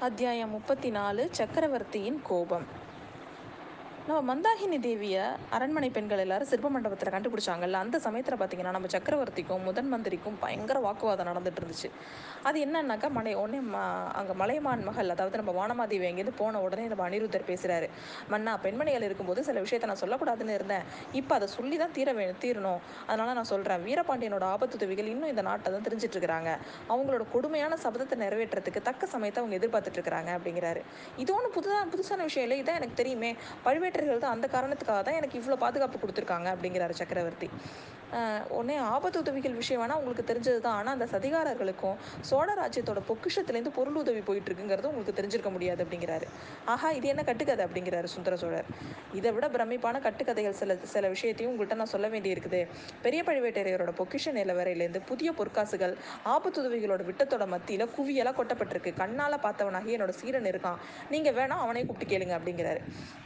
அத்தியாயம் முப்பத்தி நாலு சக்கரவர்த்தியின் கோபம். நம்ம மந்தாகினி தேவியை அரண்மனை பெண்கள் எல்லாரும் சிற்ப மண்டபத்தில் கண்டுபிடிச்சாங்கல்ல அந்த சமயத்தில் பார்த்தீங்கன்னா நம்ம சக்கரவர்த்திக்கும் முதன் மந்திரிக்கும் பயங்கர வாக்குவாதம் நடந்துட்டு இருந்துச்சு. அது என்னன்னாக்கா மலை உடனே ம அங்கே மலைமான் மகள் அதாவது நம்ம வானமாதேவி அங்கேருந்து போன உடனே நம்ம அனிருத்தர் பேசுகிறாரு மன்னா பெண்மணிகள் இருக்கும்போது சில விஷயத்தை நான் சொல்லக்கூடாதுன்னு இருந்தேன். இப்போ அதை சொல்லி தான் தீர வே தீரணும். அதனால நான் சொல்கிறேன் வீரபாண்டியனோட ஆபத்து துவிகள் இன்னும் இந்த நாட்டை தான் தெரிஞ்சிட்டு இருக்கிறாங்க. அவங்களோட கொடுமையான சபதத்தை நிறைவேற்றுறதுக்கு தக்க சமயத்தை அவங்க எதிர்பார்த்துட்டு இருக்கிறாங்க அப்படிங்கிறாரு. இது ஒன்று புதுதாக புதுசான விஷயம் இல்லை. இதான் எனக்கு தெரியுமே. பழுவேட்டை பழுவேட்டர்கள் தான். அந்த காரணத்துக்காக தான் எனக்கு இவ்வளோ பாதுகாப்பு கொடுத்துருக்காங்க அப்படிங்கிறாரு சக்கரவர்த்தி. உடனே ஆபத்து உதவிகள் விஷயம் வேணால் உங்களுக்கு தெரிஞ்சது தான். ஆனால் அந்த சதிகாரர்களுக்கும் சோழ ராஜ்யத்தோட பொக்கிஷத்துலேருந்து பொருள் உதவி போயிட்டு இருக்குங்கிறது உங்களுக்கு தெரிஞ்சிருக்க முடியாது அப்படிங்கிறாரு. ஆஹா இது என்ன கட்டுக்கதை அப்படிங்கிறாரு சுந்தர சோழர். இதை விட பிரமிப்பான கட்டுக்கதைகள் சில சில விஷயத்தையும் உங்கள்கிட்ட நான் சொல்ல வேண்டி இருக்குது பெரிய பழுவேட்டரையரோட பொக்கிஷ நிலவரையிலேருந்து புதிய பொற்காசுகள் ஆபத்துதவிகளோட விட்டத்தோட மத்தியில் குவியெல்லாம் கொட்டப்பட்டிருக்கு. கண்ணால் பார்த்தவனாகி என்னோட சீரன் இருக்கான். நீங்கள் வேணால் அவனே கூப்பிட்டு கேளுங்க அப்படிங்கிறாரு.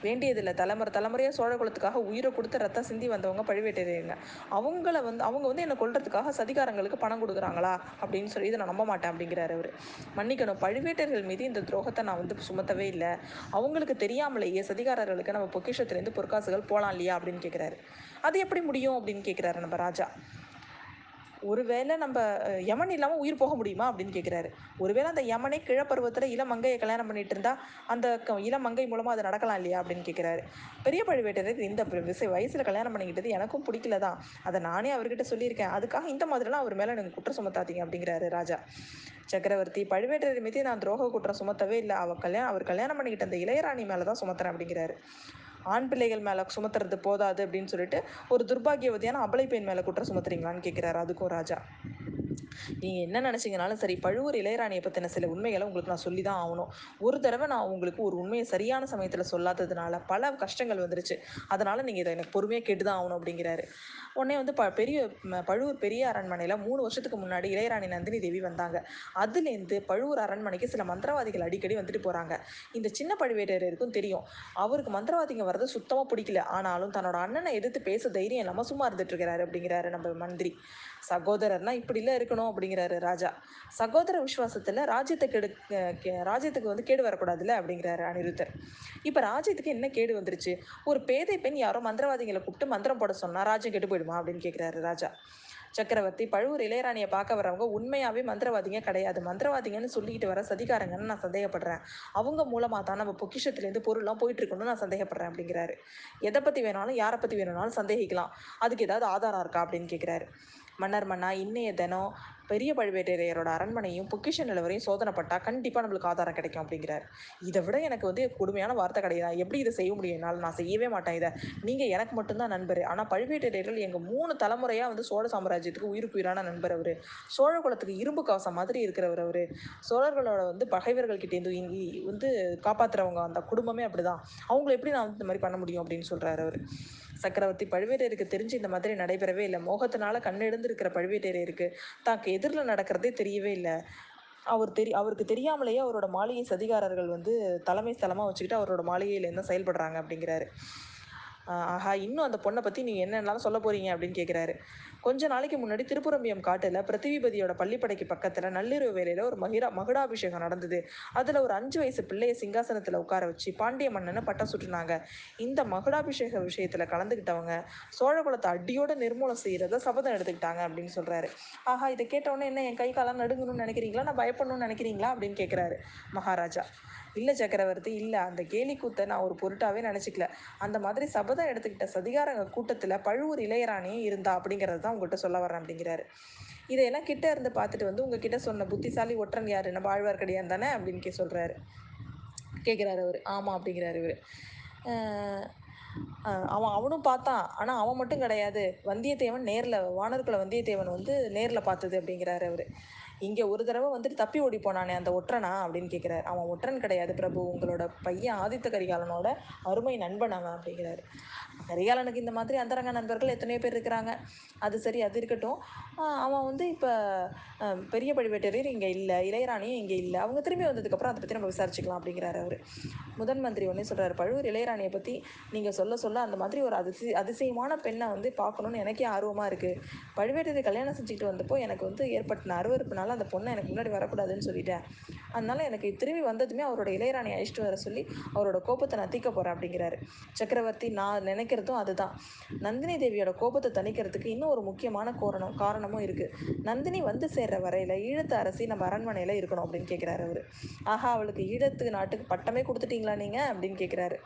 வேண்டியதில்லை தலைமுறை தலைமுறையாக சோழ குலத்துக்காக உயிரை கொடுத்து ரத்தம் சிந்தி வந்தவங்க பழுவேட்டரையருங்க. அவங்கள வந்து அவங்க வந்து என்னை கொள்றதுக்காக சதிகாரங்களுக்கு பணம் கொடுக்குறாங்களா அப்படின்னு சொல்லி இதை நான் நம்ப மாட்டேன் அப்படிங்கிறாரு அவர். மன்னிக்கணும் பழுவேட்டர்கள் மீது இந்த துரோகத்தை நான் வந்து சுமத்தவே இல்லை. அவங்களுக்கு தெரியாமலேயே சதிகாரர்களுக்கு நம்ம பொக்கிஷத்துலேருந்து பொற்காசுகள் போகலாம் இல்லையா அப்படின்னு கேட்குறாரு அது எப்படி முடியும் அப்படின்னு கேட்குறாரு நம்ம ராஜா. ஒருவேளை நம்ம யமன் இல்லாமல் உயிர் போக முடியுமா அப்படின்னு கேட்குறாரு ஒருவேளை அந்த யமனே கிழப்பருவத்தில் இளமங்கையை கல்யாணம் பண்ணிட்டு இருந்தா அந்த க- இளமங்கை மூலமாக அது நடக்கலாம் இல்லையா அப்படின்னு கேட்குறாரு பெரிய பழுவேட்டருக்கு இந்த விசை வயசில் கல்யாணம் பண்ணிக்கிட்டது எனக்கும் பிடிக்கல தான் அதை நானே அவர்கிட்ட சொல்லியிருக்கேன். அதுக்காக இந்த மாதிரிலாம் அவர் மேலே எனக்கு குற்றம் சுமத்தாதீங்க அப்படிங்கிறாரு ராஜா. சக்கரவர்த்தி பழுவேட்டரர் மீது நான் துரோக குற்றம் சுமத்தவே இல்லை. அவ கல்யாணம் அவர் கல்யாணம் பண்ணிக்கிட்ட அந்த இளையராணி மேலே தான் சுமத்துறேன் அப்படிங்கிறாரு. ஆண் பிள்ளைகள் மேலே சுமத்துறது போதாது அப்படின்னு சொல்லிட்டு ஒரு துர்பாகியவதியான அபலை பெண் மேலே குற்றம் சுமத்துறீங்களான்னு கேட்குறாரு அதுக்கும் ராஜா. நீங்கள் என்ன நினச்சிங்கனாலும் சரி பழுவூர் இளையராணியை பற்றின சில உண்மைகளை உங்களுக்கு நான் சொல்லி தான் ஆகணும். ஒரு தடவை நான் உங்களுக்கு ஒரு உண்மையை சரியான சமயத்தில் சொல்லாததுனால பல கஷ்டங்கள் வந்துருச்சு. அதனால் நீங்கள் இதை எனக்கு பொறுமையாக கேட்டு தான் ஆகணும் அப்படிங்கிறாரு. உடனே வந்து ப பெரிய பழுவூர் பெரிய அரண்மனையில் மூணு வருஷத்துக்கு முன்னாடி இளையராணி நந்தினி தேவி வந்தாங்க. அதுலேருந்து பழுவூர் அரண்மனைக்கு சில மந்திரவாதிகள் அடிக்கடி வந்துட்டு போகிறாங்க இந்த சின்ன பழுவேட்டரையருக்கும் தெரியும். அவருக்கு மந்திரவாதிங்க வர்றது சுத்தமாக பிடிக்கல. ஆனாலும் தன்னோட அண்ணனை எதிர்த்து பேச தைரியம் இல்லாமல் சும்மா இருந்துட்டு இருக்கிறாரு அப்படிங்கிறாரு நம்ம மந்திரி. சகோதரர்னா இப்படிலாம் இருக்கணும். அப்படிங்கிறாரு ராஜா. சகோதர விசுவாசத்தில் ராஜ்யத்தை கெடு கே- ராஜ்யத்துக்கு வந்து கேடு வரக்கூடாதுல்ல அப்படிங்கிறாரு அனிருத்தர். இப்போ ராஜ்யத்துக்கு என்ன கேடு வந்துருச்சு? ஒரு பேதை பெண் யாரோ மந்திரவாதிகளை கூப்பிட்டு மந்திரம் போட சொன்னா ராஜ்யம் கெட்டு போயிடுமா அப்படின்னு கேட்குறாரு ராஜா. சக்கரவர்த்தி பழுவூர் இளையராணியை பார்க்க வரவங்க உண்மையாகவே மந்திரவாதிங்க கிடையாது. மந்திரவாதிங்கன்னு சொல்லிக்கிட்டு வர சதிகாரங்கன்னு நான் சந்தேகப்படுறேன். அவங்க மூலமாக தான் நம்ம பொக்கிஷத்துலேருந்து பொருள்லாம் போயிட்டு இருக்கணும்னு நான் சந்தேகப்படுறேன் அப்படிங்கிறாரு. எதை பற்றி வேணாலும் யாரை பற்றி வேணும்னாலும் சந்தேகிக்கலாம். அதுக்கு ஏதாவது ஆதாரம் இருக்கா அப்படின்னு கேட்குறாரு மன்னர் மன்னா இன்னைய தினம் பெரிய பழுவேட்டரையரோட அரண்மனையும் பொக்கிஷ நிலவரையும் சோதனைப்பட்டா கண்டிப்பாக நம்மளுக்கு ஆதாரம் கிடைக்கும் அப்படிங்கிறார். இதை விட எனக்கு வந்து கொடுமையான வார்த்தை கிடையாது. எப்படி இதை செய்ய முடியும்? என்னால் நான் செய்யவே மாட்டேன் இதை. நீங்கள் எனக்கு மட்டும்தான் நண்பர். ஆனால் பழுவேட்டரையர்கள் எங்கள் மூணு தலைமுறையாக வந்து சோழ சாம்ராஜ்யத்துக்கு உயிருக்கு உயிரான நண்பர் அவர். சோழ குலத்துக்கு இரும்பு கவசம் மாதிரி இருக்கிறவர் அவர். சோழர்களோட வந்து பகைவர்கள்கிட்டேருந்து இங்கே வந்து காப்பாற்றுறவங்க அந்த குடும்பமே அப்படிதான். அவங்கள எப்படி நான் வந்து இந்த மாதிரி பண்ண முடியும் அப்படின்னு சொல்கிறார் அவர். சக்கரவர்த்தி பழுவேட்டரையருக்கு தெரிஞ்சு இந்த மாதிரி நடைபெறவே இல்லை. மோகத்தினால கண்ணெழுந்திருக்கிற பழுவேட்டரையருக்கு தாக்கு எதிரில் நடக்கிறதே தெரியவே இல்லை. அவர் தெரி அவருக்கு தெரியாமலேயே அவரோட மாளிகை சதிகாரர்கள் வந்து தலைமை ஸ்தலமாக வச்சுக்கிட்டு அவரோட மாளிகையிலேருந்து செயல்படுறாங்க அப்படிங்கிறாரு. ஆஹா இன்னும் அந்த பொண்ணை பற்றி நீங்கள் என்னென்னலாம் சொல்ல போறீங்க அப்படின்னு கேட்குறாரு கொஞ்ச நாளைக்கு முன்னாடி திருப்புரம்பியம் காட்டில் பிரதிவிபதியோட பள்ளிப்படைக்கு பக்கத்தில் நள்ளிரவு வேலையில் ஒரு மகிரா மகுடாபிஷேகம் நடந்தது. அதில் ஒரு அஞ்சு வயசு பிள்ளைய சிங்காசனத்தில் உட்கார வச்சு பாண்டிய மன்னனை பட்டம் சுட்டுனாங்க. இந்த மகுடாபிஷேக விஷயத்தில் கலந்துக்கிட்டவங்க சோழகுலத்தை அடியோட நிர்மூலம் செய்கிறத சபதம் எடுத்துக்கிட்டாங்க அப்படின்னு சொல்கிறாரு ஆஹா இதை கேட்டவுடனே என்ன என் கை காலம் நடுங்கணும்னு நினைக்கிறீங்களா? நான் பயப்படணும்னு நினைக்கிறீங்களா? அப்படின்னு கேட்குறாரு மகாராஜா. இல்லை சக்கரவர்த்தி இல்லை அந்த கேலி கூத்தை நான் ஒரு பொருட்டாவே நினச்சிக்கல. அந்த மாதிரி சபதம் எடுத்துக்கிட்ட சதிகாரங்க கூட்டத்தில் பழுவூர் இளையராணியும் இருந்தா அப்படிங்கிறது தான் உங்கள்கிட்ட சொல்ல வரேன் அப்படிங்கிறாரு. இதையெல்லாம் கிட்ட இருந்து பார்த்துட்டு வந்து உங்ககிட்ட சொன்ன புத்திசாலி ஒற்றன் யாரு? நம்ம ஆழ்வார்க்கடியான் தானே அப்படின்னு கே சொல்கிறாரு கேட்குறாரு அவர். ஆமாம் அப்படிங்கிறாரு இவர். அவன் அவனும் பார்த்தான். ஆனால் அவன் மட்டும் கிடையாது. வந்தியத்தேவன் நேரில் வானர்குல வந்தியத்தேவன் வந்து நேரில் பார்த்தது அப்படிங்கிறாரு அவர். இங்கே ஒரு தடவை வந்துட்டு தப்பி ஓடி போனானே அந்த ஒற்றனா அப்படின்னு கேட்குறாரு அவன் ஒற்றன் கிடையாது பிரபு. உங்களோட பையன் ஆதித்த கரிகாலனோட அருமை நண்பன் அவன் அப்படிங்கிறாரு. கரிகாலனுக்கு இந்த மாதிரி அந்தரங்க நண்பர்கள் எத்தனையோ பேர் இருக்கிறாங்க. அது சரி அது இருக்கட்டும். அவன் வந்து இப்போ பெரிய பழுவேட்டரையர் இங்கே இல்லை இளையராணியும் இங்கே இல்லை. அவங்க திரும்பி வந்ததுக்கப்புறம் அதை பற்றி நம்ம விசாரிச்சுக்கலாம் அப்படிங்கிறாரு அவர். முதன் மந்திரி ஒன்றே சொல்கிறார் பழுவூர் இளையராணியை பற்றி நீங்கள் சொல்ல சொல்ல அந்த மாதிரி ஒரு அதிசய அதிசயமான பெண்ணை வந்து பார்க்கணுன்னு எனக்கே ஆர்வமாக இருக்குது பழுவேட்டரையர் கல்யாணம் செஞ்சுக்கிட்டு வந்தப்போ எனக்கு வந்து ஏற்பட்ட அருவறுப்புனால அதனால் அந்த பொண்ணை எனக்கு முன்னாடி வரக்கூடாதுன்னு சொல்லிட்டேன். அதனால் எனக்கு திரும்பி வந்ததுமே அவரோட இளையராணி அழைச்சிட்டு வர சொல்லி அவரோட கோபத்தை நான் தீக்க போகிறேன் அப்படிங்கிறாரு. சக்கரவர்த்தி நான் நினைக்கிறதும் அதுதான். நந்தினி தேவியோட கோபத்தை தணிக்கிறதுக்கு இன்னும் ஒரு முக்கியமான காரணம் காரணமும் இருக்குது நந்தினி வந்து சேர்ற வரையில் ஈழத்து அரசி நம்ம அரண்மனையில் இருக்கணும் அப்படின்னு கேட்குறாரு அவர். ஆஹா அவளுக்கு ஈழத்து நாட்டுக்கு பட்டமே கொடுத்துட்டீங்களா நீங்கள் அப்படின்னு கேட்குறாரு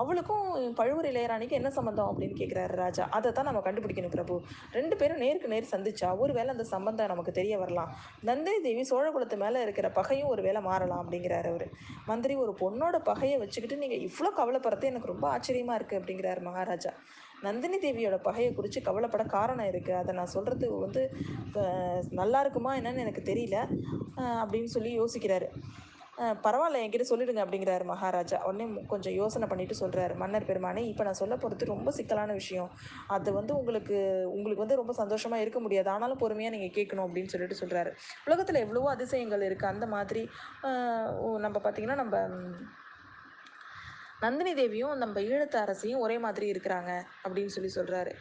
அவளுக்கும் பழுவூர் இளையராணிக்கு என்ன சம்மந்தம் அப்படின்னு கேட்குறாரு ராஜா. அதை தான் நம்ம கண்டுபிடிக்கணும் பிரபு. ரெண்டு பேரும் நேருக்கு நேர் சந்திச்சா ஒரு வேளை அந்த சம்பந்தம் நமக்கு தெரிய வரலாம். நந்தினி தேவி சோழகுலத்து மேலே இருக்கிற பகையும் ஒரு வேளை மாறலாம் அப்படிங்கிறாரு அவர். மந்திரி ஒரு பொண்ணோட பகையை வச்சுக்கிட்டு நீங்கள் இவ்வளோ கவலைப்படுறது எனக்கு ரொம்ப ஆச்சரியமாக இருக்குது அப்படிங்கிறாரு மகாராஜா. நந்தினி தேவியோட பகையை குறித்து கவலைப்பட காரணம் இருக்குது அதை நான் சொல்கிறது வந்து நல்லா இருக்குமா என்னன்னு எனக்கு தெரியல அப்படின்னு சொல்லி யோசிக்கிறாரு. பரவாயில்ல என்கிட்ட சொல்லிடுங்க அப்படிங்கிறாரு மகாராஜா. உடனே கொஞ்சம் யோசனை பண்ணிட்டு சொல்கிறாரு மன்னர் பெருமானே இப்போ நான் சொல்ல போகிறது ரொம்ப சிக்கலான விஷயம். அது வந்து உங்களுக்கு உங்களுக்கு வந்து ரொம்ப சந்தோஷமாக இருக்க முடியாது. ஆனாலும் பொறுமையாக நீங்கள் கேட்கணும் அப்படின்னு சொல்லிட்டு சொல்கிறாரு உலகத்தில் எவ்வளவோ அதிசயங்கள் இருக்குது அந்த மாதிரி நம்ம பார்த்திங்கன்னா நம்ம நந்தினி தேவியும் நம்ம ஈழத்து அரசியும் ஒரே மாதிரி இருக்கிறாங்க அப்படின்னு சொல்லி சொல்கிறாரு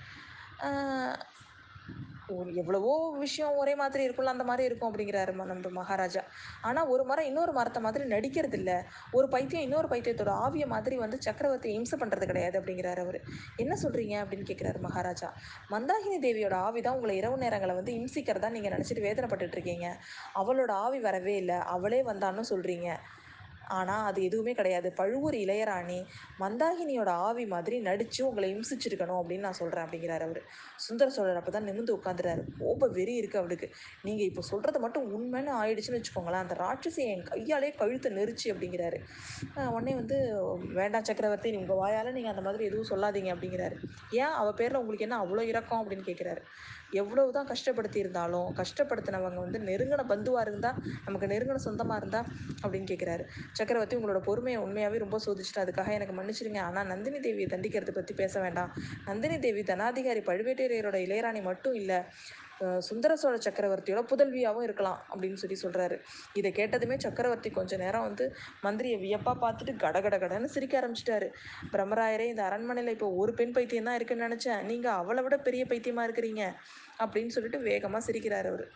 எவ்வளவோ விஷயம் ஒரே மாதிரி இருக்கும்ல அந்த மாதிரி இருக்கும் அப்படிங்கிறாரு நம்ம மகாராஜா. ஆனால் ஒரு மரம் இன்னொரு மரத்தை மாதிரி நடிக்கிறது இல்லை. ஒரு பைத்தியம் இன்னொரு பைத்தியத்தோட ஆவிய மாதிரி வந்து சக்கரவர்த்தி இம்சை பண்ணுறது கிடையாது அப்படிங்கிறாரு அவர். என்ன சொல்கிறீங்க அப்படின்னு கேட்குறாரு மகாராஜா. மந்தாகினி தேவியோட ஆவி தான் உங்களை இரவு நேரங்களை வந்து இம்சிக்கிறதா நீங்கள் நினச்சிட்டு வேதனைப்பட்டு இருக்கீங்க. அவளோட ஆவி வரவே இல்லை. அவளே வந்தான்னு சொல்கிறீங்க ஆனால் அது எதுவுமே கிடையாது. பழுவூர் இளையராணி மந்தாகினியோட ஆவி மாதிரி நடித்து உங்களை இம்சிச்சிருக்கணும் அப்படின்னு நான் சொல்கிறேன் அப்படிங்கிறாரு அவர். சுந்தர சோழர் அப்போ தான் நிமிந்து உட்காந்துறாரு கோப வெறி இருக்குது அவளுக்கு நீங்கள் இப்போ சொல்கிறது மட்டும் உண்மைன்னு ஆயிடுச்சுன்னு வச்சுக்கோங்களேன். அந்த ராட்சசி என் கையாலே கழுத்தை நெரிச்சு அப்படிங்கிறாரு. உடனே வந்து வேண்டாம் சக்கரவர்த்தி உங்கள் வாயால் நீங்கள் அந்த மாதிரி எதுவும் சொல்லாதீங்க அப்படிங்கிறாரு. ஏன்? அவள் பேரில் உங்களுக்கு என்ன அவ்வளோ இறக்கம் அப்படின்னு கேட்குறாரு எவ்வளவு தான் கஷ்டப்படுத்தி இருந்தாலும் கஷ்டப்படுத்தினவங்க வந்து நெருங்கின பந்துவாக இருந்தால் நமக்கு நெருங்கின சொந்தமாக இருந்தால் அப்படின்னு கேட்குறாரு சக்கரவர்த்தி உங்களோட பொறுமையை உண்மையாகவே ரொம்ப சோதிச்சுட்டு அதுக்காக எனக்கு மன்னிச்சிருங்க ஆனால் நந்தினி தேவியை தண்டிக்கிறது பற்றி பேச வேண்டாம். நந்தினி தேவி தனாதிகாரி பழுவேட்டரையரோட இளையராணி மட்டும் இல்லை சுந்தர சோழ சக்கரவர்த்தியோட புதல்வியாகவும் இருக்கலாம் அப்படின்னு சொல்லி சொல்கிறாரு இதை கேட்டதுமே சக்கரவர்த்தி கொஞ்ச நேரம் வந்து மந்திரியை வியப்பாக பார்த்துட்டு கட கட கடன்னு சிரிக்க ஆரம்பிச்சிட்டாரு. பிரம்மராயரே இந்த அரண்மனையில் இப்போ ஒரு பெண் பைத்தியம் தான் இருக்குன்னு நினச்சேன். நீங்கள் அவளை விட பெரிய பைத்தியமாக இருக்கிறீங்க அப்படின்னு சொல்லிட்டு வேகமாக சிரிக்கிறார் அவர்.